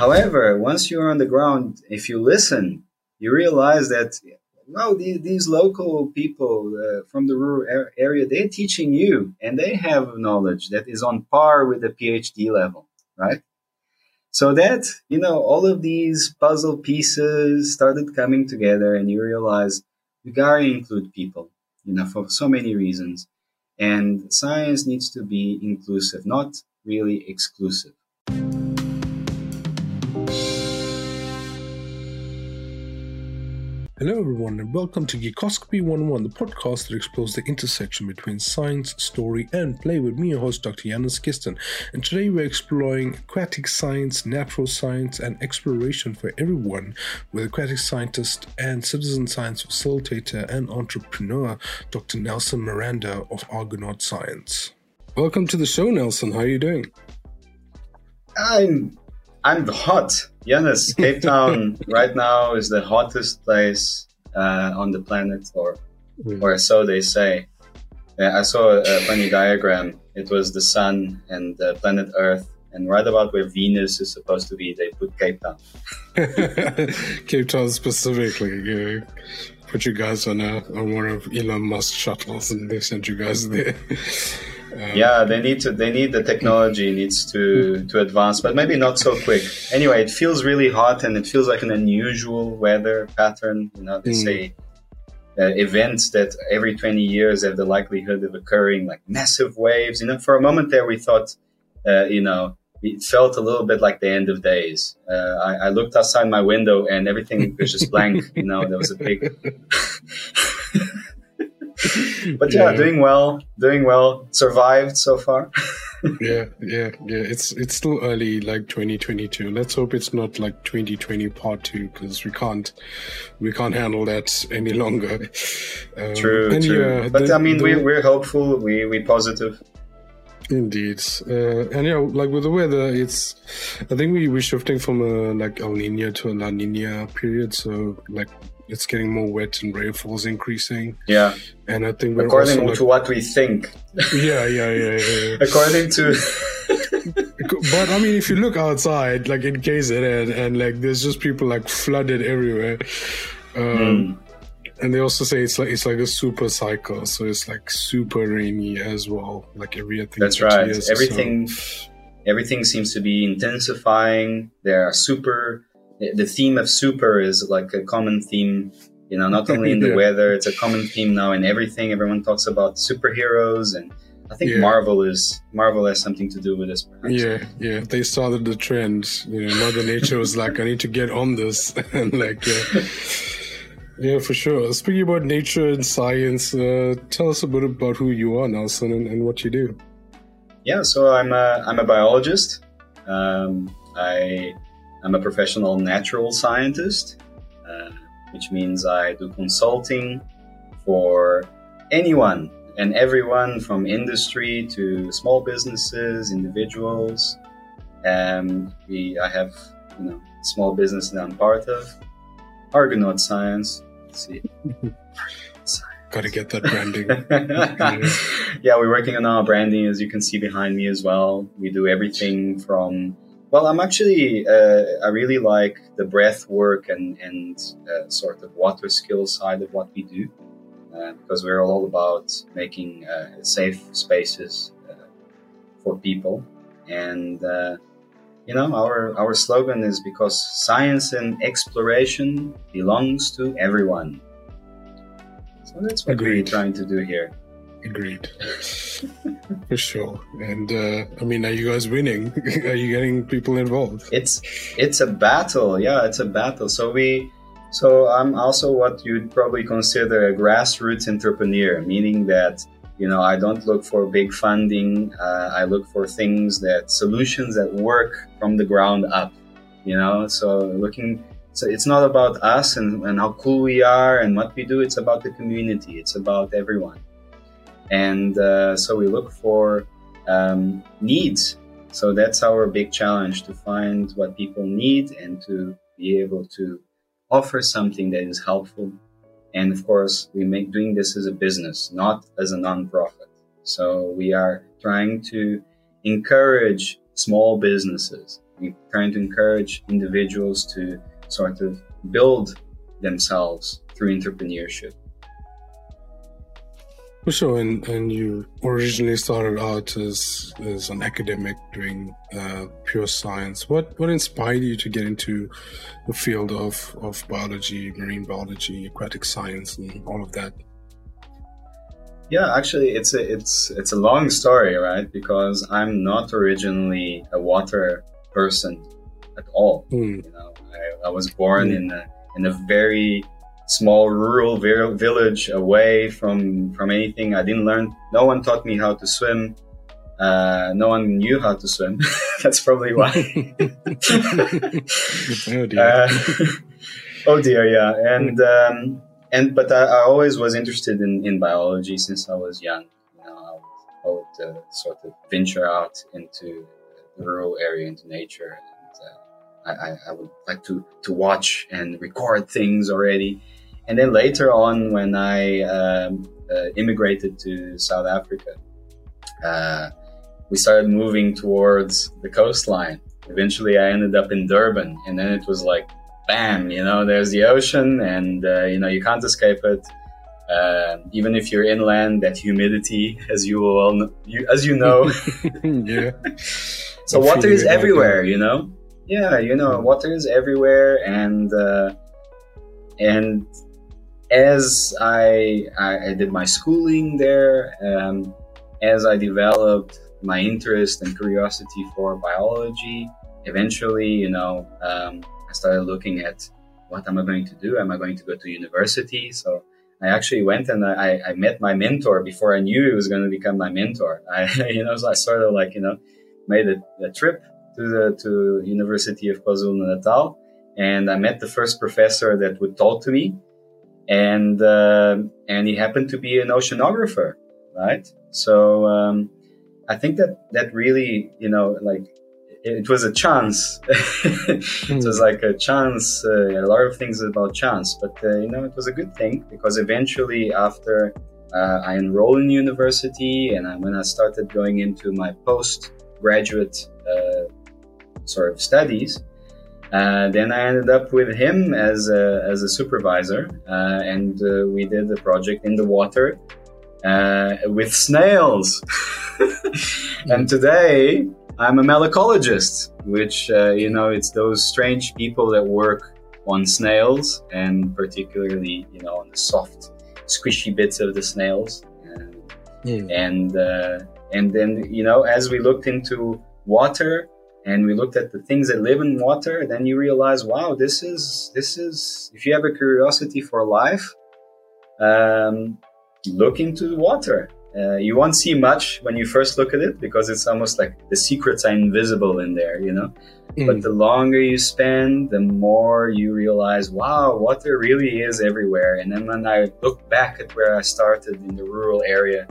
However, once you're on the ground, if you listen, you realize that no, these, these local people uh, from the rural area, they're teaching you and they have knowledge that is on par with the PhD level, right? So that, you know, all of these puzzle pieces started coming together and you realize you gotta include people, you know, for so many reasons. And science needs to be inclusive, not really exclusive. Hello, everyone, and welcome to Geekoscopy 101, the podcast that explores the intersection between science, story, and play with me, your host, Dr. Janis Kisten. And today we're exploring aquatic science, natural science, and exploration for everyone with aquatic scientist and citizen science facilitator and entrepreneur, Dr. Nelson Miranda of Argonaut Science. Welcome to the show, Nelson. How are you doing? I'm I'm hot. Yes, Cape Town right now is the hottest place uh, on the planet, or mm. or so they say. Yeah, I saw a, a, funny diagram. It was the sun and the planet Earth, and right about where Venus is supposed to be, they put Cape Town. Cape Town specifically. Yeah. Put you guys on a on one of Elon Musk shuttles, and they sent you guys there. Um, yeah, they need to. They need the technology needs to to advance, but maybe not so quick. Anyway, it feels really hot, and it feels like an unusual weather pattern. You know, they mm. say uh, events that every 20 years have the likelihood of occurring, like massive waves. You know, for a moment there, we thought, uh, you know, it felt a little bit like the end of days. Uh, I, I, looked outside my window and everything was just blank. you know, there was a big. but yeah, yeah, doing well, doing well. Survived so far. yeah, yeah, yeah. It's it's still early, like 2022. Let's hope it's not like 2020 part two, because we can't we can't handle that any longer. Um, true, true. Yeah, but the, I mean, the, we we're hopeful. We we positive. Indeed, uh, and yeah, like with the weather, it's. I think we we're shifting from a like El Nino to a La Nina period. So like it's getting more wet and rainfall's increasing. Yeah. And I think we're according also, to what we think. Yeah, yeah, yeah, yeah. according to. but I mean, if you look outside, like in KZN, and like there's just people like flooded everywhere. Um, mm. And they also say it's like it's like a super cycle, so it's like super rainy as well, like every I think. That's right. Everything, so. everything seems to be intensifying. There are super the theme of super is like a common theme you know not only in the yeah. weather it's a common theme now in everything. Everyone talks about superheroes and i think yeah. marvel is marvel has something to do with this perhaps. yeah yeah. They started the trend you know mother nature was like i need to get on this. And like yeah. Yeah for sure. Speaking about nature and science uh, tell us a bit about who you are nelson and, and what you do. Yeah so i'm a i'm a biologist. Um, i I'm a professional natural scientist, uh, which means I do consulting for anyone and everyone from industry to small businesses, individuals. Um, we, I have, you know, small business that I'm part of. Argonaut Science. Let's see. Got to get that branding. yeah, we're working on our branding, as you can see behind me as well. We do everything from well, I'm actually, uh, I really like the breath work and, and uh, sort of water skill side of what we do uh, because we're all about making uh, safe spaces uh, for people. And, uh, you know, our, our slogan is because science and exploration belongs to everyone. So that's what Agreed. we're trying to do here. Agreed. For sure. And uh, I mean, are you guys winning? are you getting people involved? It's it's a battle. Yeah, it's a battle. So we so I'm also what you'd probably consider a grassroots entrepreneur, meaning that you know I don't look for big funding. Uh, I look for things that solutions that work from the ground up. You know, so looking. So it's not about us and, and how cool we are and what we do. It's about the community. It's about everyone. And uh, so we look for um, needs. So that's our big challenge to find what people need and to be able to offer something that is helpful. And of course, we make doing this as a business, not as a nonprofit. So we are trying to encourage small businesses we're trying to encourage individuals to sort of build themselves through entrepreneurship. For sure, and, and you originally started out as as an academic doing uh, pure science. What what inspired you to get into the field of, of biology, marine biology, aquatic science, and all of that? Yeah, actually, it's a it's it's a long story, right? Because I'm not originally a water person at all. Mm. You know, I, I was born mm. in a in a very small rural village away from from anything. I didn't learn. No one taught me how to swim. Uh, no one knew how to swim. That's probably why. oh dear. Uh, oh dear, yeah. And um, and but I, I, always was interested in, in biology since I was young. You know, I would, I would uh, sort of venture out into the rural area, into nature. And, uh, I, I would like to, to watch and record things already. And then later on, when I um, uh, immigrated to South Africa, uh, we started moving towards the coastline. Eventually, I ended up in Durban, and then it was like, bam! You know, there's the ocean, and uh, you know you can't escape it. Uh, even if you're inland, that humidity, as you all know, you, as you know, yeah. so water is everywhere, you know. Yeah, you know, water is everywhere, and uh, and as I, I, I did my schooling there, um, as I developed my interest and curiosity for biology, eventually, you know, um, I started looking at what am I going to do? Am I going to go to university? So I actually went and I, I met my mentor before I knew he was going to become my mentor. I, you know, so I sort of like, you know, made a, a trip to the to University of KwaZulu Natal, and I met the first professor that would talk to me and uh, and he happened to be an oceanographer, right? So um, I think that that really, you know, like it, was a chance. it was like a chance. Uh, a lot of things about chance, but uh, you know, it was a good thing because eventually, after uh, I enrolled in university and I, when I started going into my postgraduate uh, sort of studies. Uh, then I ended up with him as a, as a supervisor, uh, and uh, we did a project in the water uh, with snails. and today I'm a malacologist, which, uh, you know, it's those strange people that work on snails and particularly, you know, on the soft, squishy bits of the snails. And, and, uh, and then, you know, as we looked into water, and we looked at the things that live in water then you realize wow this is this is if you have a curiosity for life um, look into the water. Uh, you won't see much when you first look at it because it's almost like the secrets are invisible in there you know? Mm. but the longer you spend the more you realize wow water really is everywhere. And then when i look back at where i started in the rural area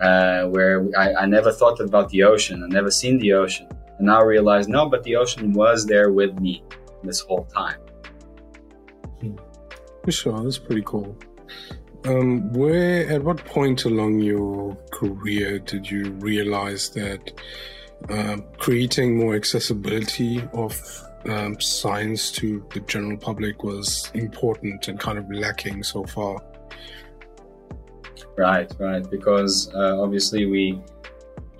uh, where I, I never thought about the ocean i never seen the ocean and now I realize, no, but the ocean was there with me this whole time. For sure, that's pretty cool. Um, where, at what point along your career did you realize that uh, creating more accessibility of um, science to the general public was important and kind of lacking so far? Right, right. Because uh, obviously we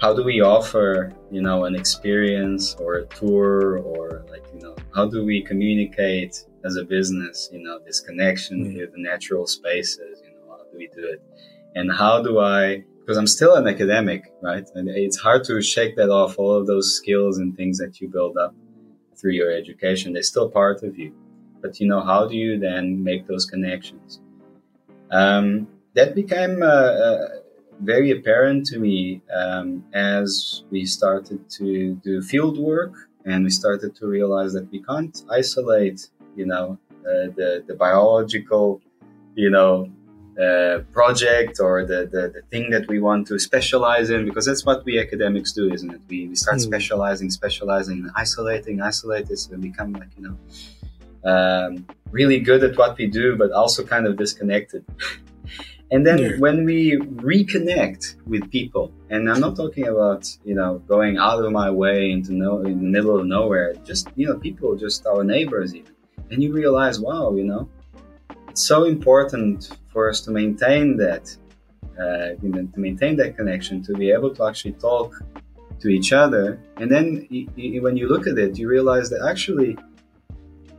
how do we offer you know an experience or a tour or like you know how do we communicate as a business you know this connection mm-hmm. with the natural spaces you know how do we do it? And how do i because i'm still an academic right? And it's hard to shake that off all of those skills and things that you build up through your education. They're still part of you. But you know how do you then make those connections? Um, that became uh, uh, very apparent to me um, as we started to do field work and we started to realize that we can't isolate, you know, uh, the, the biological, you know, uh, project or the, the, the, thing that we want to specialize in because that's what we academics do isn't it we, we start mm. specializing specializing isolating isolating so we become like you know um, really good at what we do but also kind of disconnected And then Yeah. when we reconnect with people, and I'm not talking about you know going out of my way into no in the middle of nowhere, just you know people, just our neighbors even, and you realize, wow, you know, it's so important for us to maintain that, uh, you know, to maintain that connection, to be able to actually talk to each other, and then when you look at it, you realize that actually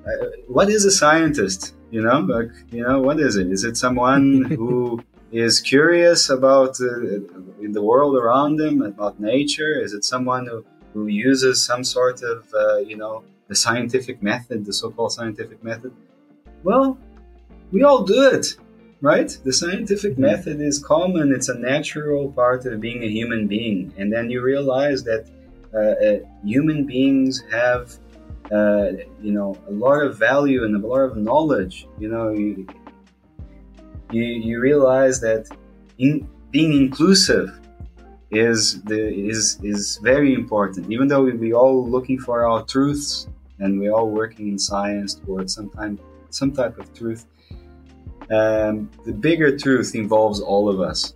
uh, what is a scientist? You know, like you know, what is it? Is it someone who is curious about uh, the world around them, about nature? Is it someone who, who uses some sort of uh, you know the scientific method, the so-called scientific method? Well, we all do it, right? The scientific Mhm. method is common; it's a natural part of being a human being, and then you realize that uh, uh, human beings have uh, you know a lot of value and a lot of knowledge you know you you, you realize that in, being inclusive is the is is very important even though we, we all looking for our truths and we're all working in science towards some time some type of truth um, the bigger truth involves all of us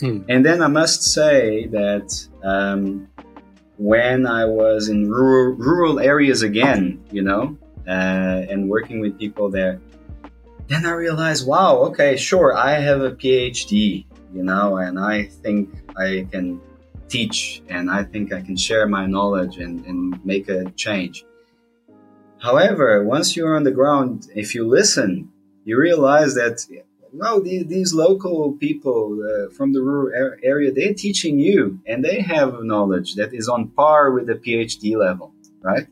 Mm. and then i must say that um, when I was in rural, rural areas again, you know, uh, and working with people there, then I realized, wow, okay, sure, I have a PhD, you know, and I think I can teach and I think I can share my knowledge and, and make a change. However, once you're on the ground, if you listen, you realize that well, these, these local people uh, from the rural area, they're teaching you and they have knowledge that is on par with the PhD level, right?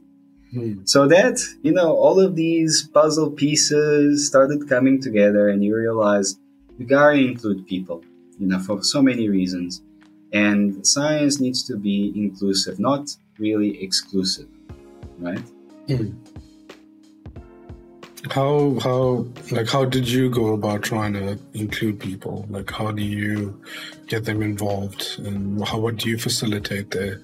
Mm. So that, you know, all of these puzzle pieces started coming together and you realize you gotta include people, you know, for so many reasons. And science needs to be inclusive, not really exclusive, right? Mm. How how like how did you go about trying to include people? Like how do you get them involved, and how what do you facilitate there?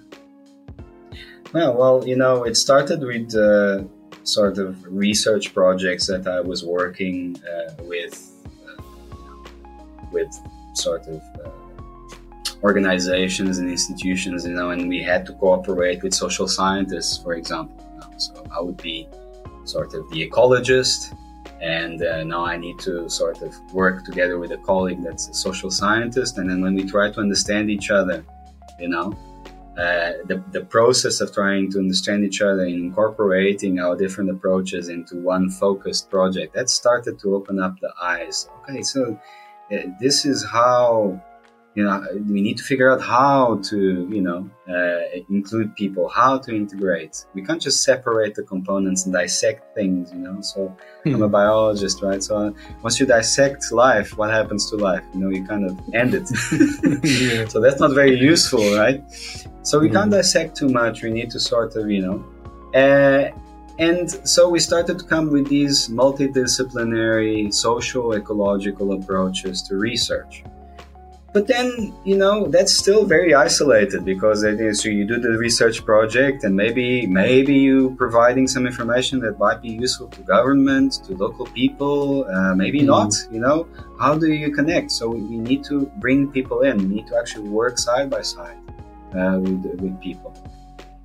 Well, well, you know, it started with uh, sort of research projects that I was working uh, with, uh, with sort of uh, organizations and institutions, you know, and we had to cooperate with social scientists, for example. You know? So I would be sort of the ecologist, and uh, now I need to sort of work together with a colleague that's a social scientist, and then when we try to understand each other, you know, uh, the, the process of trying to understand each other and incorporating our different approaches into one focused project that started to open up the eyes. Okay so uh, this is how you know we need to figure out how to you know uh, include people how to integrate. We can't just separate the components and dissect things you know? So i'm a biologist right? So once you dissect life what happens to life? You know you kind of end it. Yeah. so that's not very useful right? So we can't Mhm. dissect too much. We need to sort of you know uh, and so we started to come with these multidisciplinary social ecological approaches to research but then you know that's still very isolated because it is so you do the research project and maybe maybe you providing some information that might be useful to government to local people uh, maybe Mhm. not you know? How do you connect? So we, we need to bring people in. We need to actually work side by side uh, with, with people.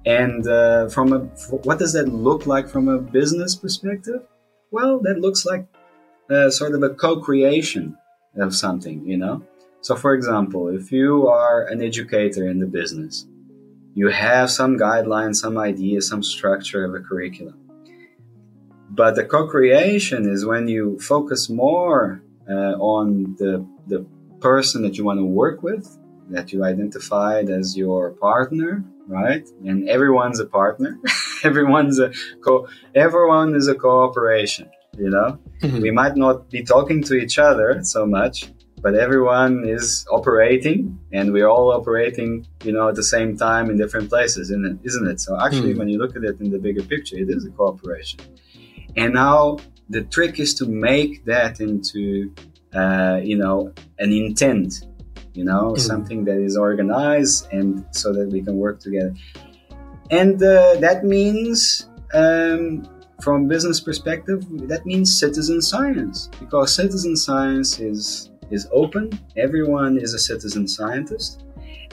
And uh, from a what does that look like from a business perspective? Well that looks like uh, sort of a co-creation of something you know so, for example, if you are an educator in the business, you have some guidelines, some idea, some structure of a curriculum. But the co-creation is when you focus more uh, on the the person that you want to work with, that you identified as your partner, right? And everyone's a partner. everyone's a co. Everyone is a cooperation. You know, Mhm. we might not be talking to each other so much, but everyone is operating and we're all operating you know at the same time in different places isn't it, isn't it? so actually Hmm. when you look at it in the bigger picture it is a cooperation and now the trick is to make that into uh, you know an intent you know Hmm. something that is organized and so that we can work together and uh, that means um, from business perspective that means citizen science because citizen science is is open. Everyone is a citizen scientist.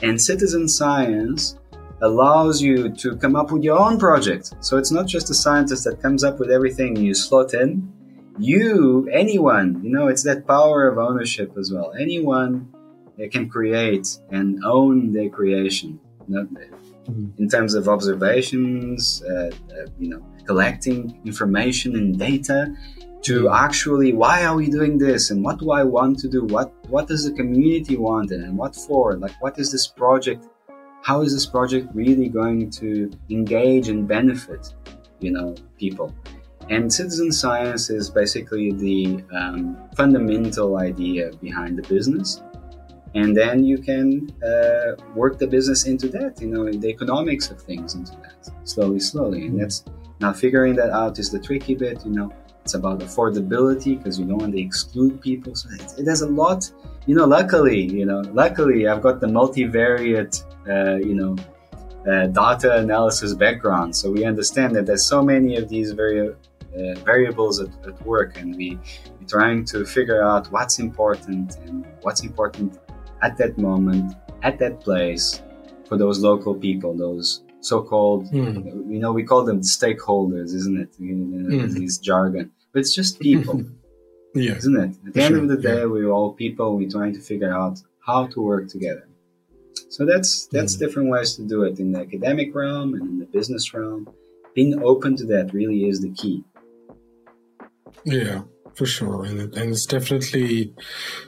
And citizen science allows you to come up with your own project. So it's not just a scientist that comes up with everything you slot in. You, anyone, you know, it's that power of ownership as well. Anyone can create and own their creation. Mm-hmm. in terms of observations, uh, uh, you know, collecting information and data to mm-hmm. actually why are we doing this and what do I want to do? What what does the community want and what for? Like what is this project? How is this project really going to engage and benefit, you know, people? And citizen science is basically the um, fundamental idea behind the business and then you can uh, work the business into that you know the economics of things into that slowly slowly and that's now figuring that out is the tricky bit you know it's about affordability because you don't want to exclude people so it, it, has a lot you know luckily you know luckily i've got the multivariate uh, you know uh, data analysis background so we understand that there's so many of these very uh, variables at, at work and we, we're trying to figure out what's important and what's important at that moment, at that place, for those local people, those so-called, mm. you know, we call them stakeholders, isn't it? You know, mm. These jargon, but it's just people, yeah, isn't it? At the end of the day, yeah. we're all people. We're trying to figure out how to work together. So that's that's mm. different ways to do it in the academic realm and in the business realm. Being open to that really is the key. Yeah, for sure, and, and it's definitely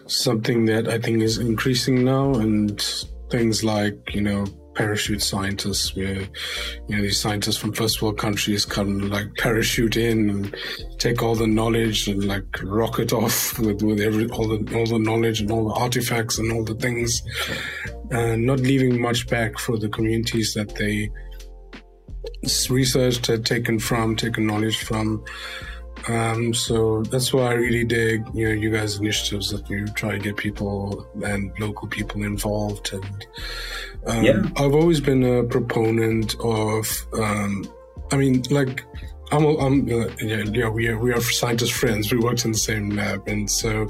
something that I think is increasing now. And things like you know parachute scientists, where you know these scientists from first world countries come like parachute in and take all the knowledge and like rocket off with with every all the all the knowledge and all the artifacts and all the things, and not leaving much back for the communities that they researched, had taken from, taken knowledge from. Um, so that's why I really dig, you know, you guys' initiatives that you try to get people and local people involved. And um, yeah. I've always been a proponent of, um, I mean, like, I'm, I'm uh, yeah, yeah, we are, we are scientist friends. We worked in the same lab. And so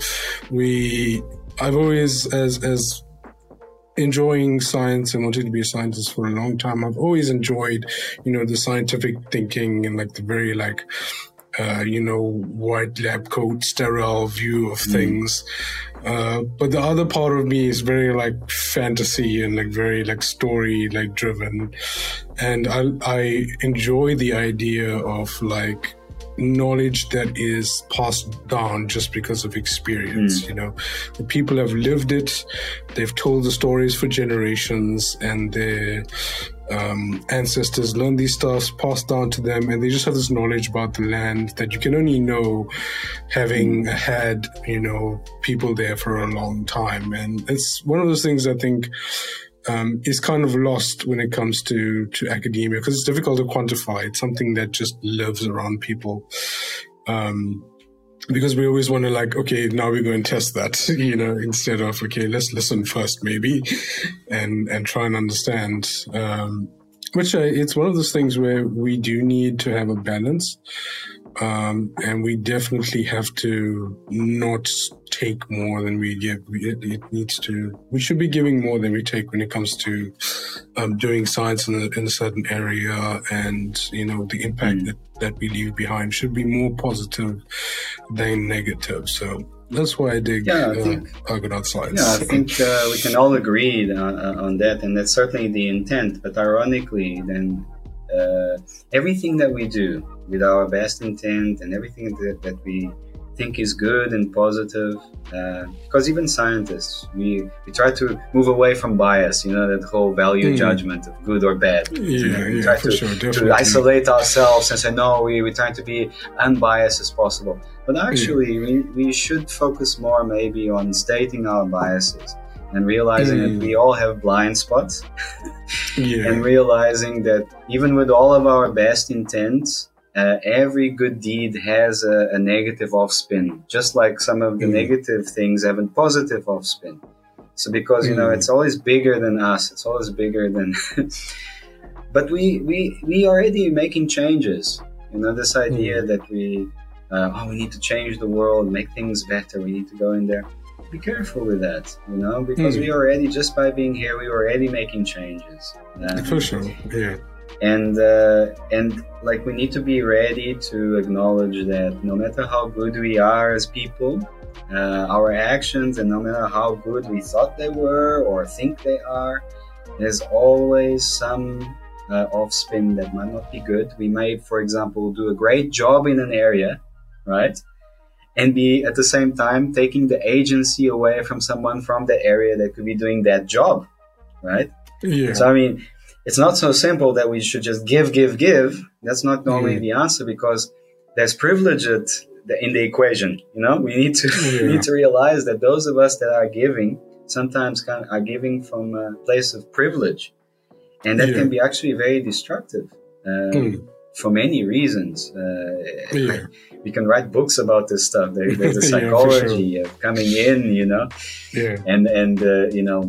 we, I've always, as, as, enjoying science and wanting to be a scientist for a long time. I've always enjoyed, you know, the scientific thinking and like the very like uh, you know, white lab coat, sterile view of mm. things. Uh, but the other part of me is very like fantasy and like very like story like driven, and I I enjoy the idea of like knowledge that is passed down just because of experience. Mm. You know, the people have lived it, they've told the stories for generations, and they um, ancestors learn these stuffs passed down to them and they just have this knowledge about the land that you can only know having had you know people there for a long time. And it's one of those things i think um, is kind of lost when it comes to to academia because it's difficult to quantify. It's something that just lives around people. Um, because we always want to like okay now we're going to test that you know instead of okay let's listen first maybe and and try and understand um, which uh, it's one of those things where we do need to have a balance um, and we definitely have to not take more than we give. It, it, needs to. We should be giving more than we take when it comes to um, doing science in a, in a, certain area, and you know the impact mm. that, that we leave behind should be more positive than negative. So that's why I dig yeah, I uh, think, uh, Argonaut science. Yeah, I think uh, we can all agree on, on that, and that's certainly the intent. But ironically, then uh, everything that we do with our best intent and everything that, that we think is good and positive uh, because even scientists we, we try to move away from bias you know that whole value mm. judgment of good or bad yeah, you know, we yeah, try to, sure, to isolate ourselves and say no we, we try to be unbiased as possible but actually yeah. we, we should focus more maybe on stating our biases and realizing mm. that we all have blind spots yeah. and realizing that even with all of our best intents uh, every good deed has a, a, negative off spin just like some of the mm. negative things have a positive off spin so because you know mm. it's always bigger than us it's always bigger than but we we we already making changes you know this idea mm. that we uh, oh we need to change the world make things better we need to go in there be careful with that, you know, because Mm. we already just by being here, we already making changes. Uh, For sure. Yeah. And uh, and like we need to be ready to acknowledge that no matter how good we are as people uh, our actions and no matter how good we thought they were or think they are there's always some uh, off spin that might not be good. We may for example do a great job in an area right? And be at the same time taking the agency away from someone from the area that could be doing that job right? Yeah. so I mean, it's not so simple that we should just give, give, give. That's not normally Mm. the answer because there's privilege in the equation. You know, we need to Yeah. we need to realize that those of us that are giving sometimes are giving from a place of privilege, and that Yeah. can be actually very destructive. Uh, Mm. For many reasons, uh, Yeah. we can write books about this stuff. There, there's the Yeah, for psychology of coming in, you know, Yeah. and and uh, you know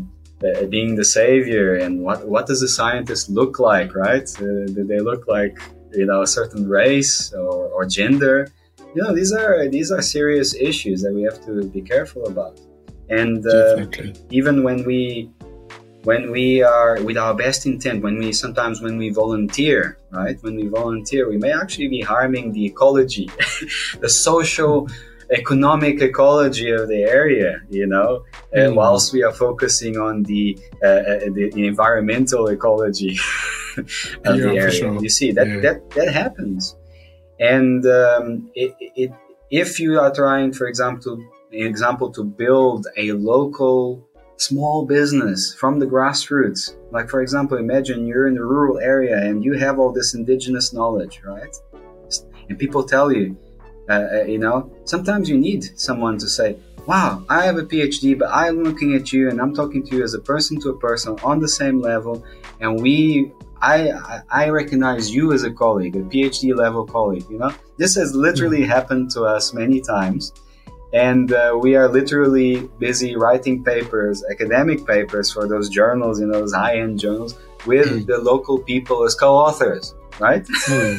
uh, being the savior and what what does a scientist look like right? Uh, do they look like you know a certain race or, or gender? You know these are these are serious issues that we have to be careful about. And uh, even when we when we are with our best intent when we sometimes when we volunteer right? When we volunteer we may actually be harming the ecology the social economic ecology of the area you know Mm. whilst we are focusing on the uh, uh, the environmental ecology of Yeah, the area sure. you see that Yeah. that that happens and um, it, it, if you are trying for example example to build a local small business from the grassroots like for example imagine you're in a rural area and you have all this indigenous knowledge right and people tell you uh, uh, you know sometimes you need someone to say wow i have a phd but i'm looking at you and i'm talking to you as a person to a person on the same level and we I, I- recognize you as a colleague, a PhD level colleague. You know, this has literally happened to us many times, and uh, we are literally busy writing papers, academic papers for those journals, you know, those high-end journals, with Mm. the local people as co-authors, right? Mm.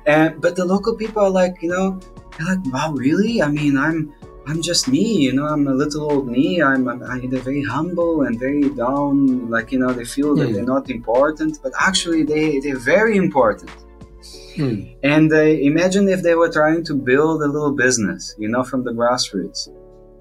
and but the local people are like, you know, they're like, wow, really? I mean, I'm I'm just me, you know. I'm a little old me. I'm, I'm they're very humble and very down. Like you know, they feel that Mm. they're not important, but actually they they're very important. Mm. And uh, imagine if they were trying to build a little business, you know, from the grassroots.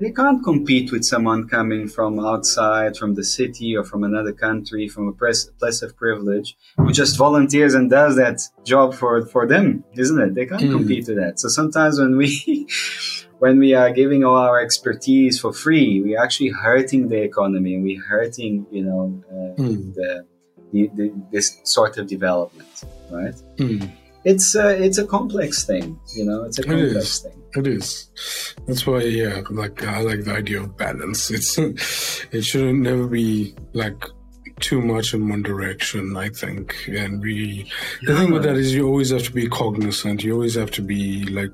They can't compete with someone coming from outside, from the city or from another country, from a place, of privilege, who just volunteers and does that job for, for them, isn't it? They can't Mm. compete with that. So sometimes when we, when we are giving all our expertise for free, we're actually hurting the economy and we're hurting, you know, uh, Mm. the, the, the, this sort of development, right? Mm. It's uh, it's a complex thing you know it's a complex is. thing It is. That's why, yeah, like I like the idea of balance. It's it shouldn't never be like too much in one direction. I think, and we the thing with that is you always have to be cognizant. You always have to be like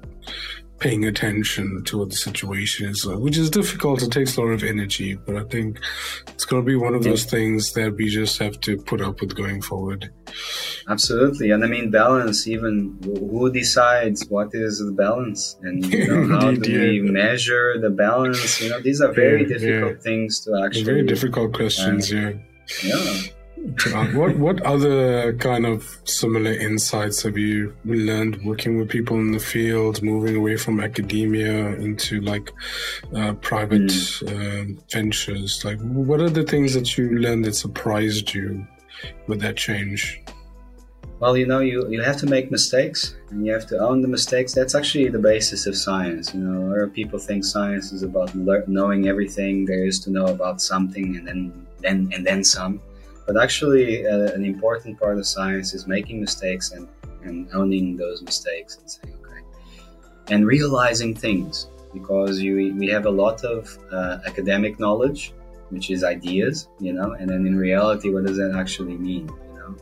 paying attention to what the situation is, uh, which is difficult. It takes a lot of energy, but I think it's going to be one of those things that we just have to put up with going forward. absolutely and i mean balance even who decides what is the balance and you know how do we measure the balance you know these are very Yeah, difficult yeah. things to actually Very difficult questions, yeah. yeah Uh, what what other kind of similar insights have you learned working with people in the field, moving away from academia into like uh, private um ventures? Like, what are the things that you learned that surprised you with that change? Well, you know, you, you have to make mistakes and you have to own the mistakes. That's actually the basis of science. You know, a lot of people think science is about knowing everything there is to know about something and then, then and then some. But actually, uh, an important part of science is making mistakes and, and owning those mistakes and saying, okay, and realizing things because you, we have a lot of uh, academic knowledge, which is ideas, you know, and then in reality, what does that actually mean? You know,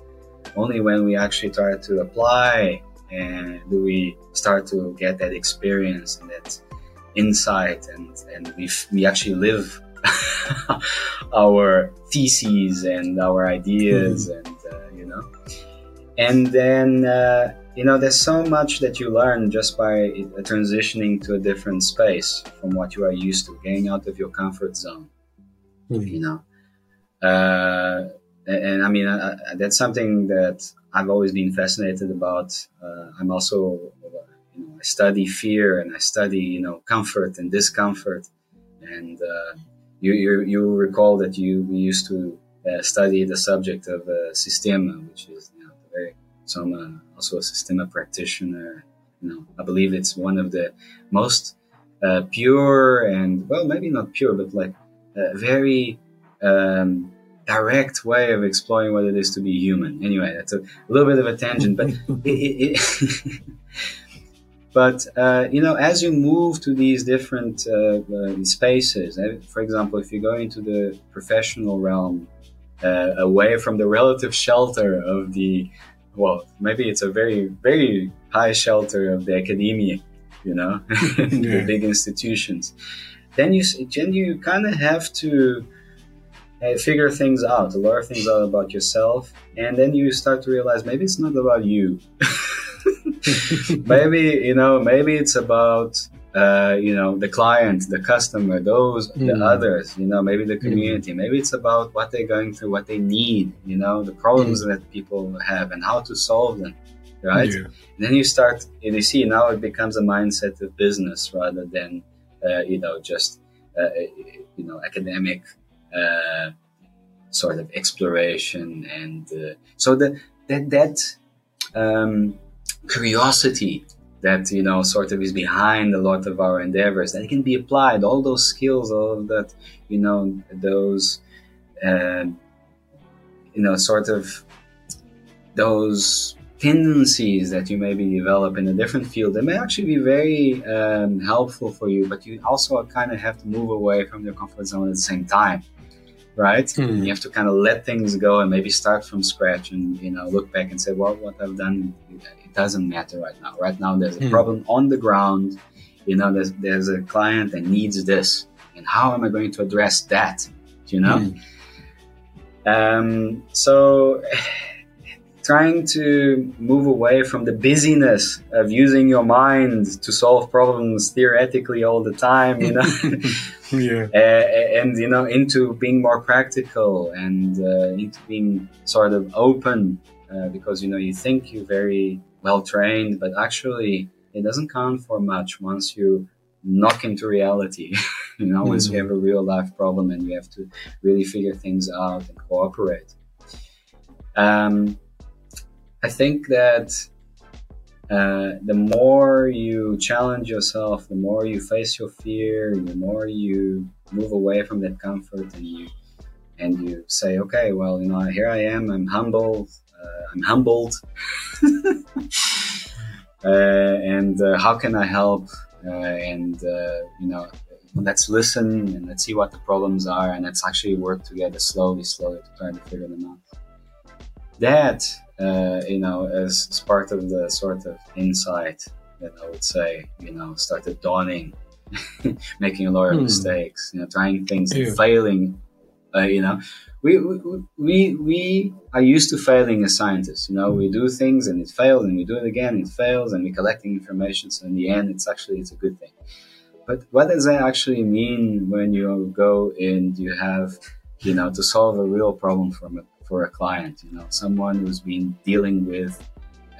only when we actually try to apply and do we start to get that experience and that insight and, and we, we actually live our theses and our ideas and uh, you know and then uh, you know, there's so much that you learn just by transitioning to a different space from what you are used to, getting out of your comfort zone. Mm. You know, uh, and, and, I mean, I, I, that's something that I've always been fascinated about. Uh, I'm also, you know, I study fear and I study, you know, comfort and discomfort. And uh, you, you, you recall that you we used to uh, study the subject of uh, systema, which is you know, very so I'm a, also a systema practitioner. You know, I believe it's one of the most uh, pure and well, maybe not pure, but like a very um, direct way of exploring what it is to be human. Anyway, that's a, a little bit of a tangent, but it, it, it but uh, you know, as you move to these different uh, uh, spaces, uh, for example, if you go into the professional realm, uh, away from the relative shelter of the well, maybe it's a very, very high shelter of the academia, you know, the big institutions. Then you, then you kind of have to uh, figure things out, learn things out about yourself, and then you start to realize maybe it's not about you. maybe you know, maybe it's about uh, you know the client the customer those mm. the others you know maybe the hmm. community mm. maybe it's about what they're going through what they need you know the problems mm. that people have and how to solve them right yeah. then you start and you see now it becomes a mindset of business rather than uh, you know just uh, you know academic uh, sort of exploration and uh, so that that that um, curiosity that you know sort of is behind a lot of our endeavors that can be applied all those skills all of that you know those uh, you know sort of those tendencies that you maybe develop in a different field they may actually be very um, helpful for you but you also kind of have to move away from your comfort zone at the same time right mm. you have to kind of let things go and maybe start from scratch and you know look back and say well what i've done it doesn't matter right now. Right now, there's a mm. problem on the ground. You know, there's, there's a client that needs this. And how am I going to address that? You know? Mm. Um, so, trying to move away from the busyness of using your mind to solve problems theoretically all the time, you know, yeah, uh, and you know, into being more practical and uh, into being sort of open, uh, because you know you think you're very well trained, but actually it doesn't count for much once you knock into reality. you know, mm-hmm. once you mm-hmm. have a real life problem and you have to really figure things out and cooperate. Um, I think that uh, the more you challenge yourself, the more you face your fear, the more you move away from that comfort and you and you say, okay, well, you know, here I am, I'm humbled, uh, I'm humbled. Uh, and uh, how can I help? and you know, let's listen and let's see what the problems are, and let's actually work together slowly, slowly to try to figure them out. That uh, you know, as, as, part of the sort of insight that I would say, you know, started dawning, making a lot of hmm. mistakes, you know, trying things yeah. and failing, uh, you know, we, we, we are used to failing as scientists. You know, we do things and it fails, and we do it again, and it fails, and we're collecting information. So in the end, it's actually it's a good thing. But what does that actually mean when you go and you have, you know, to solve a real problem from a, for a client? You know, someone who's been dealing with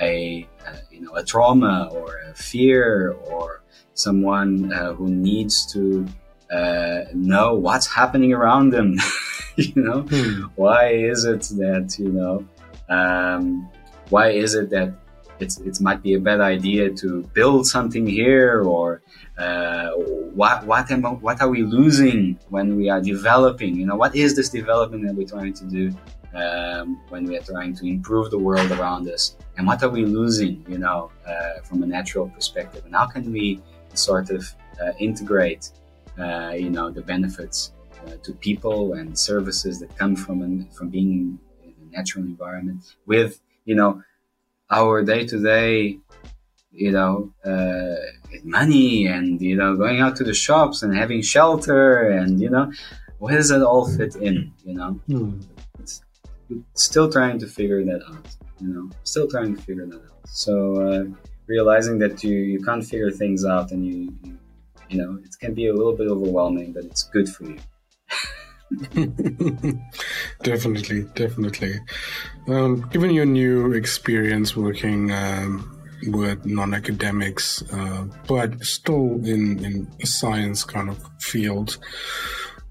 a, uh, you know, a trauma or a fear or someone uh, who needs to uh, know what's happening around them. you know, hmm. why is it that you know, um, why is it that it's it might be a bad idea to build something here, or uh, what what am what are we losing when we are developing? You know, what is this development that we're trying to do? Um, when we are trying to improve the world around us, and what are we losing, you know, uh, from a natural perspective, and how can we sort of uh, integrate, uh, you know, the benefits uh, to people and services that come from an, from being in a natural environment with you know our day to day you know uh, money and you know going out to the shops and having shelter and you know where does it all fit in you know? Mm. Still trying to figure that out You know, still trying to figure that out. So uh, realizing that you you can't figure things out, and you, you you know it can be a little bit overwhelming, but it's good for you. definitely, definitely. Um, given your new experience working um, with non-academics, uh, but still in in a science kind of field,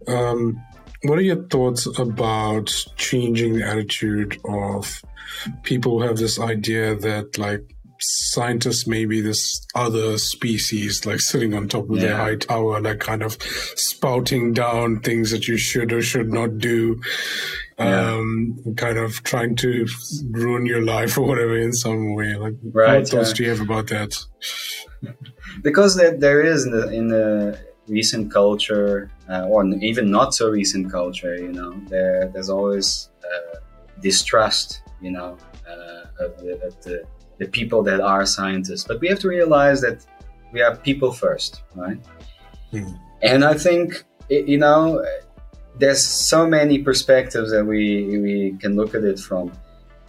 um, what are your thoughts about changing the attitude of people who have this idea that like scientists may be this other species, like sitting on top of yeah. their high tower, like kind of spouting down things that you should or should not do, yeah. um, kind of trying to ruin your life or whatever in some way. Like, right, what thoughts do you have about that? Because there, there is in the, in the recent culture, uh, or even not so recent culture, you know, there there's always uh, distrust, you know, uh, of, the, of the the people that are scientists. But we have to realize that we are people first, right? Mm. And I think, you know, there's so many perspectives that we, we can look at it from.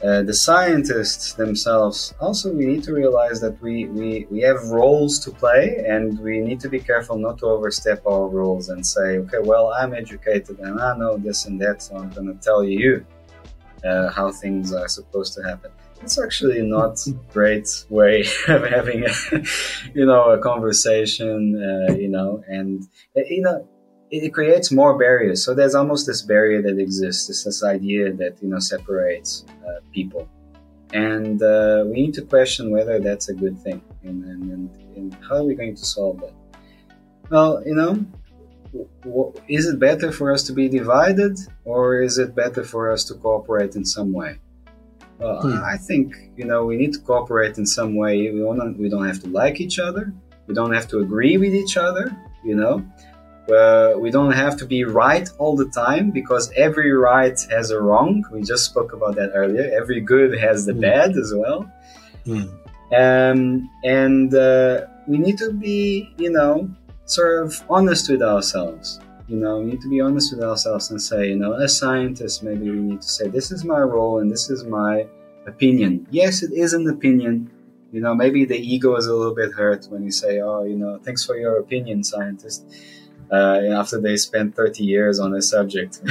Uh, the scientists themselves also we need to realize that we, we, we have roles to play and we need to be careful not to overstep our roles and say okay well i'm educated and i know this and that so i'm going to tell you uh, how things are supposed to happen. It's actually not a great way of having a, you know a conversation uh, you know and uh, you know it, creates more barriers so there's almost this barrier that exists it's this idea that you know separates uh, people and uh, we need to question whether that's a good thing and, and, and, and how are we going to solve that well you know is it better for us to be divided or is it better for us to cooperate in some way well, hmm. I think you know we need to cooperate in some way. We don't we don't have to like each other. We don't have to agree with each other. You know, uh, we don't have to be right all the time because every right has a wrong. We just spoke about that earlier. Every good has the hmm. bad as well. Hmm. Um, and uh, we need to be, you know, sort of honest with ourselves. You know, we need to be honest with ourselves and say, you know, as scientists, maybe we need to say, this is my role and this is my opinion. Yes, it is an opinion. You know, maybe the ego is a little bit hurt when you say, oh, you know, thanks for your opinion, scientist. Uh, after they spent 30 years on a subject,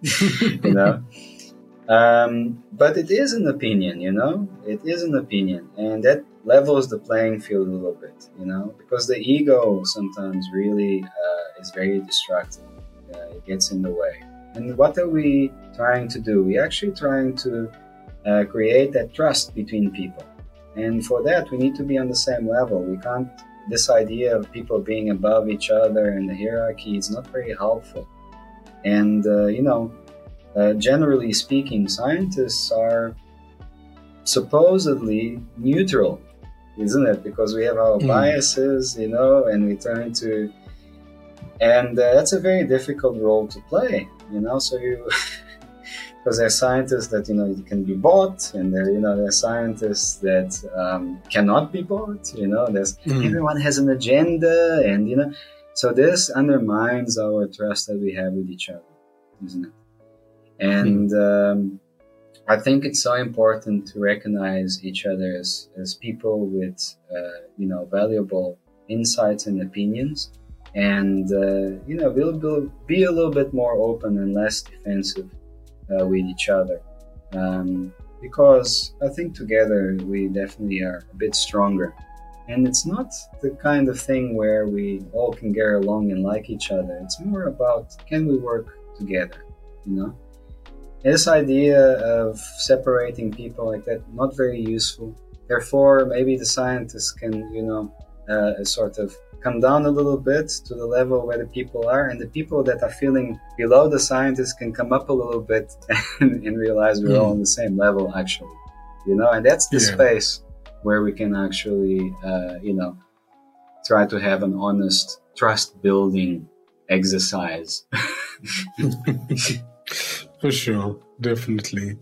you know. Um, but it is an opinion, you know, it is an opinion, and that levels the playing field a little bit, you know, because the ego sometimes really uh, is very destructive. Uh, it gets in the way. And what are we trying to do? We're actually trying to uh, create that trust between people. And for that, we need to be on the same level. We can't, this idea of people being above each other and the hierarchy is not very helpful. And, uh, you know, uh, generally speaking, scientists are supposedly neutral isn't it? Because we have our mm. biases, you know, and we turn to, and uh, that's a very difficult role to play, you know. So you, because there are scientists that you know it can be bought, and there you know there are scientists that um, cannot be bought. You know, there's mm. everyone has an agenda, and you know, so this undermines our trust that we have with each other, isn't it? And mm. um, I think it's so important to recognize each other as, as people with, uh, you know, valuable insights and opinions. And, uh, you know, we'll, we'll, be a little bit more open and less defensive uh, with each other. Um, because I think together we definitely are a bit stronger. And it's not the kind of thing where we all can get along and like each other. It's more about can we work together, you know? this idea of separating people like that not very useful therefore maybe the scientists can you know uh, sort of come down a little bit to the level where the people are and the people that are feeling below the scientists can come up a little bit and, and realize we're mm. all on the same level actually you know and that's the yeah. space where we can actually uh, you know try to have an honest trust building exercise For sure, definitely.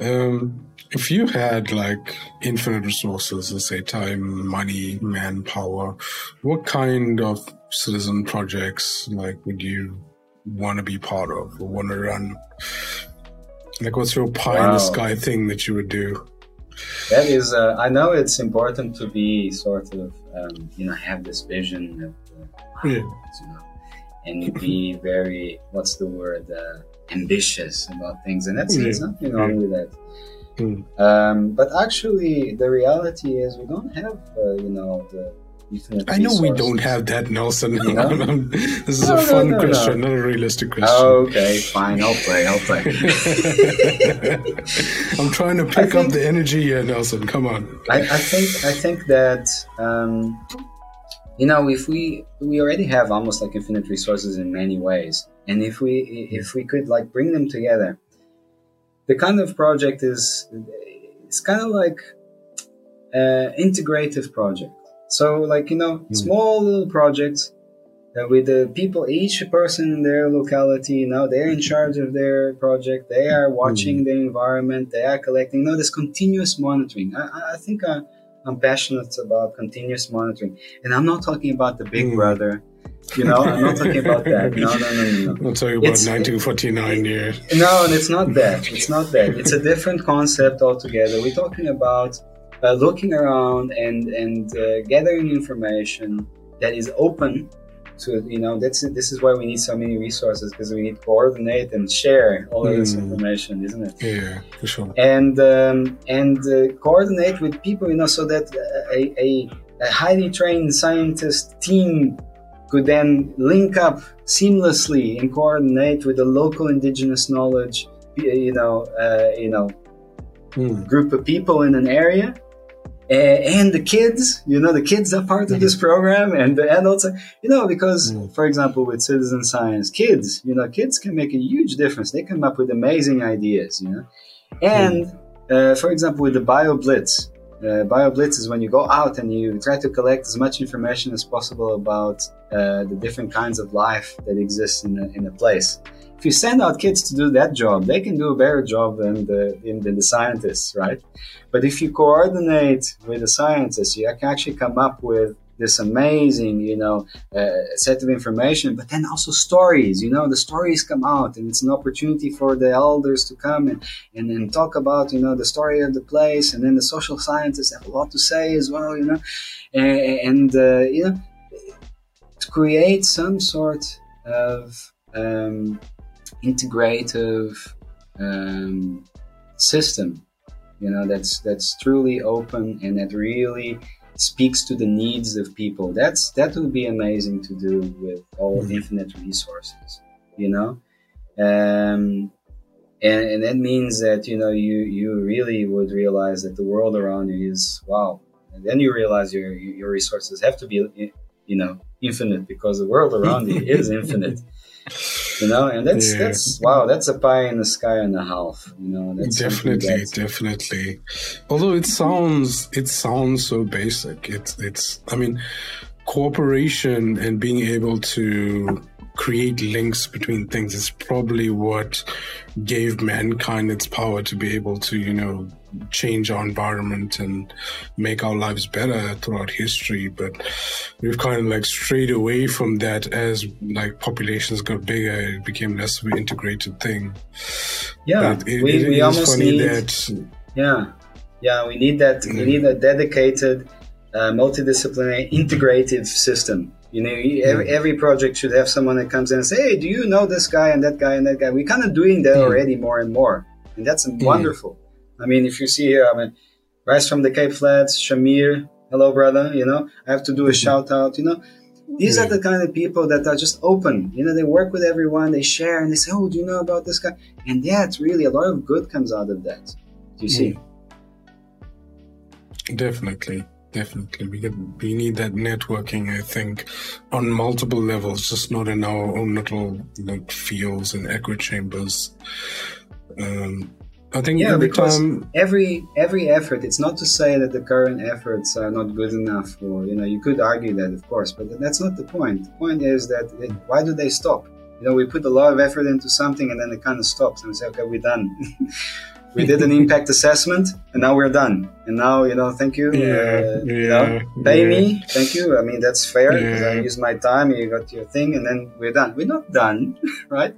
Um, if you had like infinite resources, let's say time, money, manpower, what kind of citizen projects like would you want to be part of or want to run? Like, what's your pie wow. in the sky thing that you would do? That is, uh, I know it's important to be sort of, um, you know, have this vision of, uh, yeah. you know, and be very, what's the word, uh, ambitious about things. And that's, yeah. nothing wrong with that. Mm. Um, but actually, the reality is we don't have, uh, you know, the I know we don't have that, Nelson. You know? this is no, a fun no, no, question, not a realistic question. okay, fine. I'll play. I'll play. I'm trying to pick think, up the energy here, Nelson. Come on. I, I think I think that um, you know if we we already have almost like infinite resources in many ways, and if we if we could like bring them together, the kind of project is it's kind of like uh, integrative project so, like, you know, mm. small little projects uh, with the people, each person in their locality, you know, they're in charge of their project, they are watching mm. the environment, they are collecting, you know, this continuous monitoring. I, I think I, I'm passionate about continuous monitoring. And I'm not talking about the big mm. brother. You know, I'm not talking about that. No, no, no, no. no. I'm talking about it's, 1949 years. No, and it's not that. It's not that. It's a different concept altogether. We're talking about uh, looking around and and uh, gathering information that is open to you know that's this is why we need so many resources because we need to coordinate and share all of this mm. information isn't it yeah for sure and um, and uh, coordinate with people you know so that a, a, a highly trained scientist team could then link up seamlessly and coordinate with the local indigenous knowledge you know uh, you know mm. group of people in an area uh, and the kids, you know, the kids are part of this mm-hmm. program, and the adults, are, you know, because, mm. for example, with citizen science, kids, you know, kids can make a huge difference. They come up with amazing ideas, you know. And, mm. uh, for example, with the BioBlitz, uh, BioBlitz is when you go out and you try to collect as much information as possible about uh, the different kinds of life that exists in a, in a place if you send out kids to do that job, they can do a better job than the, than the scientists, right? But if you coordinate with the scientists, you can actually come up with this amazing, you know, uh, set of information, but then also stories, you know, the stories come out and it's an opportunity for the elders to come and, and, and talk about, you know, the story of the place. And then the social scientists have a lot to say as well, you know, and, and uh, you know, to create some sort of, um, integrative um, system you know that's that's truly open and that really speaks to the needs of people. That's that would be amazing to do with all mm-hmm. infinite resources you know? Um, and, and that means that you know you you really would realize that the world around you is wow. And then you realize your your resources have to be you know infinite because the world around you is infinite you know and that's yeah. that's wow that's a pie in the sky and a half you know that's definitely definitely. Although it sounds it sounds so basic. It's it's i mean cooperation and being able to create links between things is probably what gave mankind its power to be able to, you know, change our environment and make our lives better throughout history. But we've kind of like strayed away from that as like populations got bigger, it became less of an integrated thing. Yeah, it, we, it we almost need that. Yeah, yeah, we need that. Mm. We need a dedicated, uh, multidisciplinary, integrative system you know, every, every project should have someone that comes in and say, "Hey, do you know this guy and that guy and that guy?" We're kind of doing that mm. already more and more, and that's mm. wonderful. I mean, if you see here, I mean, Rise from the Cape Flats, Shamir, hello, brother. You know, I have to do a mm-hmm. shout out. You know, these yeah. are the kind of people that are just open. You know, they work with everyone, they share, and they say, "Oh, do you know about this guy?" And that's really a lot of good comes out of that. Do you see? Hmm. Definitely. Definitely, we get we need that networking. I think on multiple levels, just not in our own little like fields and echo chambers. Um, I think yeah, because time... every every effort. It's not to say that the current efforts are not good enough, or you know, you could argue that, of course, but that's not the point. The point is that it, why do they stop? You know, we put a lot of effort into something, and then it kind of stops, and we say, okay, we're done. we did an impact assessment, and now we're done. And now, you know, thank you. Yeah, uh, yeah, you know, pay yeah. me, thank you. I mean, that's fair because I use my time. You got your thing, and then we're done. We're not done, right?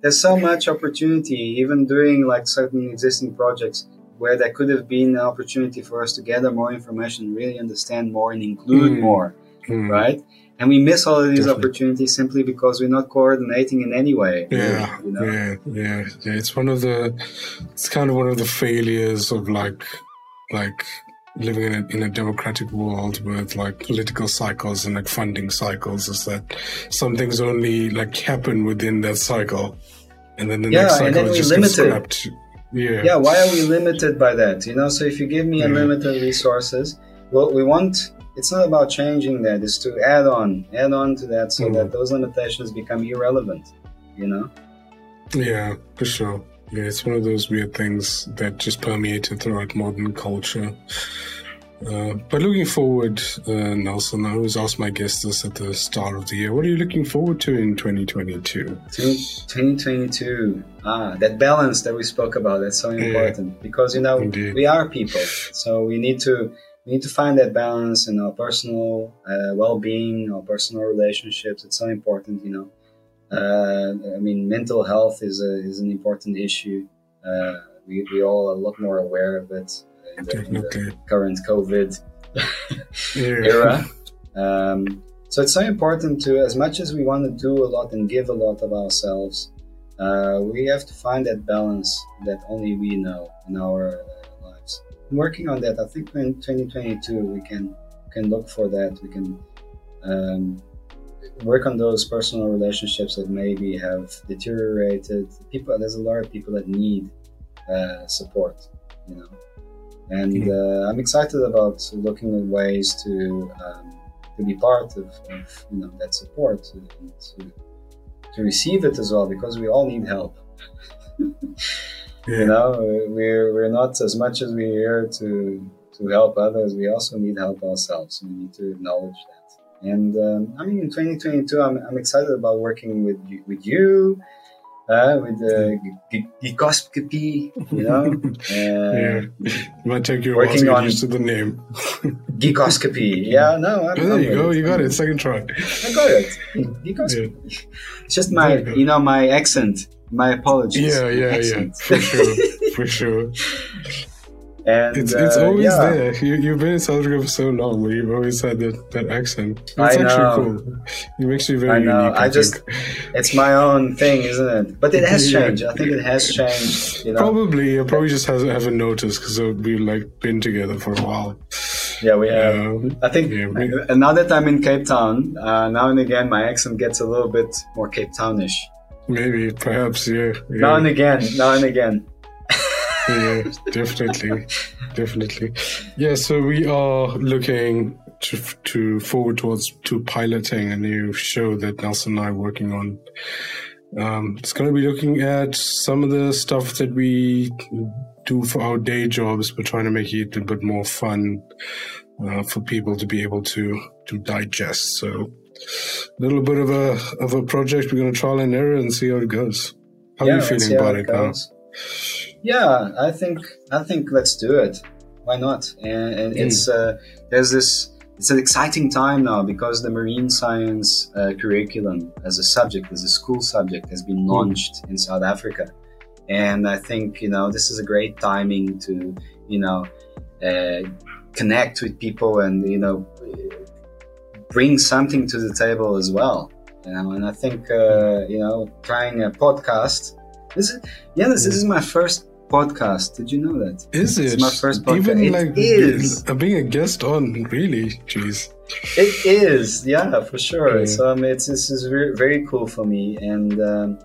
There's so much opportunity, even doing like certain existing projects where there could have been an opportunity for us to gather more information, really understand more, and include Mm. more, Hmm. right? And we miss all of these Definitely. opportunities simply because we're not coordinating in any way. Yeah, you know? yeah, yeah, yeah. It's one of the, it's kind of one of the failures of like, like living in a, in a democratic world with like political cycles and like funding cycles is that some things only like happen within that cycle, and then the Yeah, next cycle is just scrapped. Yeah, yeah why are we limited by that you know so if you give me Yeah. unlimited resources what we want it's not about changing that it's to add on add on to that so Mm. that those limitations become irrelevant you know yeah, for sure. Yeah, it's one of those weird things that just permeated throughout modern culture. Uh, but looking forward, uh, Nelson, I always ask my guests this at the start of the year. What are you looking forward to in 2022? 2022 ah that balance that we spoke about that's so Yeah. important because you know Indeed. we are people so we need to we need to find that balance in our personal uh, well-being our personal relationships. It's so important you know. Uh, i mean mental health is a, is an important issue. Uh, we, we all are a lot more aware of it in the, in the current covid era. Um, so it's so important to, as much as we want to do a lot and give a lot of ourselves, uh, we have to find that balance that only we know in our uh, lives. I'm working on that. I think in 2022 we can can look for that. We can um, work on those personal relationships that maybe have deteriorated. People, there's a lot of people that need uh, support, you know and Mhm. uh, I'm excited about looking at ways to um, to be part of, of you know that support and to to receive it as well because we all need help. Yeah. You know, we're we're not as much as we're here to to help others. We also need help ourselves. We need to acknowledge that. And um, I mean, in 2022, I'm, I'm excited about working with you, with you, uh, with the uh, Geekoscopy, you know. Yeah. Uh, It might take you a while to get on- used to the name. Geekoscopy. Yeah, no, I'm, Oh, there I'm you go. it. You got it. Second try. I got it. Geekoscopy. It's just my, you you know, my accent. My apologies. Yeah, yeah, yeah. For sure. For sure. and It's it's uh, always yeah. there. You, you've been in South Africa for so long, but you've always had that, that accent. It's I actually know. cool. It makes you very I know. unique. I just- think. It's my own thing, isn't it? But it has Yeah. changed. I think it has changed. You know. Probably, you probably just hasn't haven't noticed because we've like been together for a while. Yeah, we have. Um, I think Yeah, we- uh, now that I'm in Cape Town, uh, now and again my accent gets a little bit more Cape Townish. Maybe, perhaps, yeah. yeah. Now and again, now and again. yeah, definitely, definitely. Yeah, so we are looking to to forward towards to piloting a new show that Nelson and I are working on. Um, it's going to be looking at some of the stuff that we do for our day jobs, but trying to make it a bit more fun uh, for people to be able to to digest. So, little bit of a of a project. We're going to trial and error and see how it goes. How yeah, are you feeling about it now? Yeah, I think I think let's do it. Why not? And, and Mm. it's uh, there's this. It's an exciting time now because the marine science uh, curriculum as a subject, as a school subject, has been launched in South Africa, and I think you know this is a great timing to you know uh, connect with people and you know bring something to the table as well. You know, and I think uh, you know trying a podcast. This is yeah, this, this is my first podcast. Did you know that? Is it? It's my first podcast. Even It like is. uh, being a guest on, really? Jeez. It is, yeah, for sure. Yeah. So um, it's this is very, very cool for me, and um,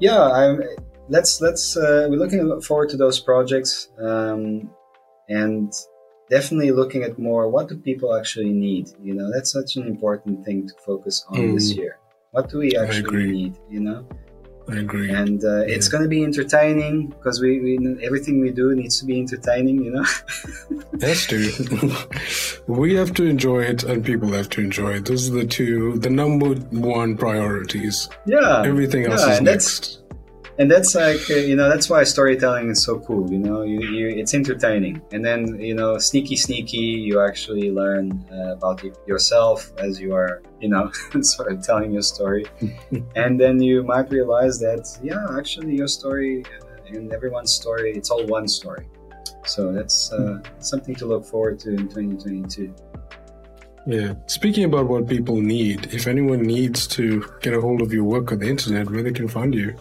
yeah, I'm. Let's let's uh, we're looking forward to those projects, um, and definitely looking at more. What do people actually need? You know, that's such an important thing to focus on this Mm. year. What do we actually need? You know, I agree. and uh, it's going to be entertaining because we, we everything we do needs to be entertaining. You know. That's true. we have to enjoy it, and people have to enjoy it. Those are the two, the number one priorities. yeah. Everything else yeah, is next. And that's like uh, you know that's why storytelling is so cool you know you, you it's entertaining. And then you know sneaky sneaky you actually learn uh, about yourself as you are you know sort of telling your story. And then you might realize that yeah actually your story uh, and everyone's story it's all one story. So that's uh, something to look forward to in 2022 yeah. Speaking about what people need, if anyone needs to get a hold of your work on the internet, where they can find you.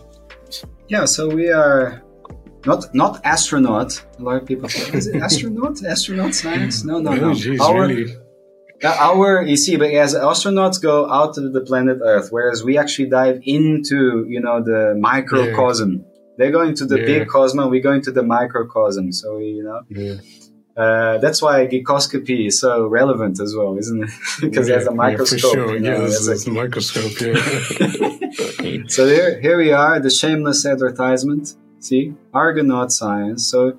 Yeah, so we are not not astronaut. A lot of people say, is it astronaut? astronaut science? No, no, no. Oh, geez, our, really? our you see, but as astronauts go out to the planet Earth, whereas we actually dive into you know the microcosm. Yeah. They're going to the yeah. big cosmos. We're going to the microcosm. So we, you know. Yeah. Uh, that's why geekoscopy is so relevant as well, isn't it? because yeah, there's a microscope. Yeah, sure. You know, yeah, there's, a microscope. Yeah. so here, here we are, the shameless advertisement. See, Argonaut science. So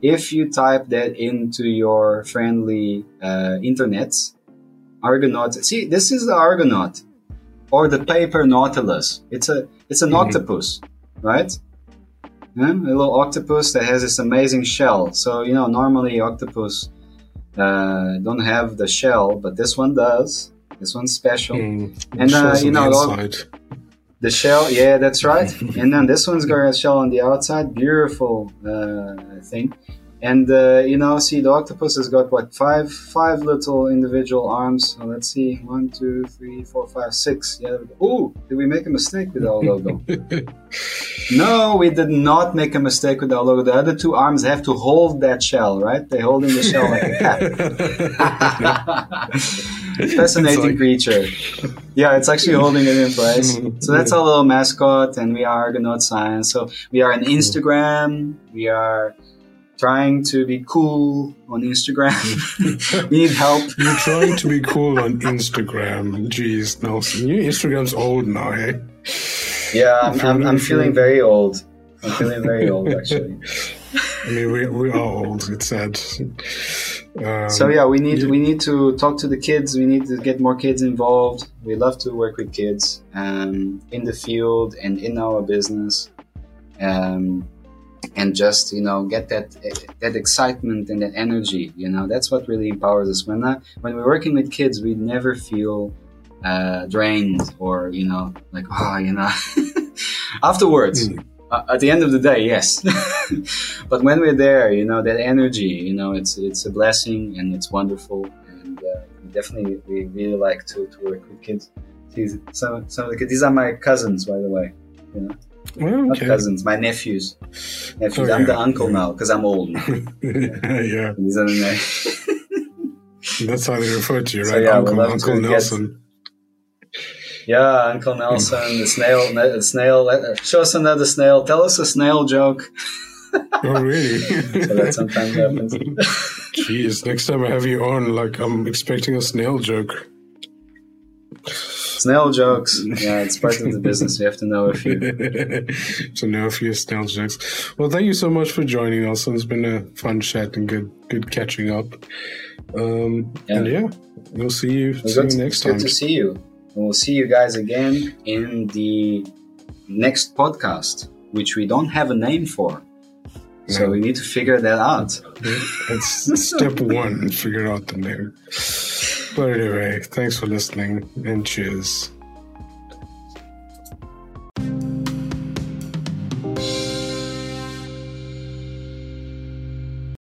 if you type that into your friendly uh, internet, Argonaut. See, this is the Argonaut or the paper nautilus. It's a it's an mm-hmm. octopus, right? Yeah? a little octopus that has this amazing shell. So you know, normally octopus uh, don't have the shell, but this one does. This one's special, mm, and uh, you know, the, the shell. Yeah, that's right. and then this one's got a shell on the outside. Beautiful uh, thing. And uh, you know, see, the octopus has got what five five little individual arms. So let's see, one, two, three, four, five, six. Yeah. Ooh, did we make a mistake with our logo? no, we did not make a mistake with our logo. The other two arms have to hold that shell, right? They're holding the shell like a cat. Fascinating like... creature. Yeah, it's actually holding it in place. So that's our little mascot, and we are Argonaut Science. So we are on Instagram. We are trying to be cool on Instagram. we need help. You're trying to be cool on Instagram. Jeez, Nelson. Your Instagram's old now, hey? Yeah, I'm, I'm, I'm feeling very old. I'm feeling very old, actually. I mean, we, we are old. It's sad. Um, so yeah, we need yeah. we need to talk to the kids. We need to get more kids involved. We love to work with kids um, in the field and in our business. Um, and just you know get that that excitement and that energy you know? That's what really empowers us. When I, when we're working with kids we never feel uh, drained or you know like oh you know afterwards mm. uh, at the end of the day yes. But when we're there you know that energy you know it's it's a blessing and it's wonderful. And uh, definitely we really like to, to work with kids. These some, some of the kids these are my cousins by the way you know okay. Not cousins, my nephews. Nephews. Oh, I'm yeah. the uncle now because I'm old. yeah. yeah. These are the That's how they refer to you, right? So, yeah, uncle, uncle Nelson. Get... Yeah, Uncle Nelson, the snail, the snail. Uh, show us another snail. Tell us a snail joke. oh, really? so that sometimes happens. Jeez, next time I have you on, like I'm expecting a snail joke. Snail jokes. Yeah, it's part of the business. You have to know a few. to know a few snail jokes. Well, thank you so much for joining us. It's been a fun chat and good, good catching up. Um, yeah. And yeah, we'll see you, see you next time. Good to see you. And we'll see you guys again in the next podcast, which we don't have a name for. No. So we need to figure that out. It's step one, figure out the name. But anyway, thanks for listening and cheers.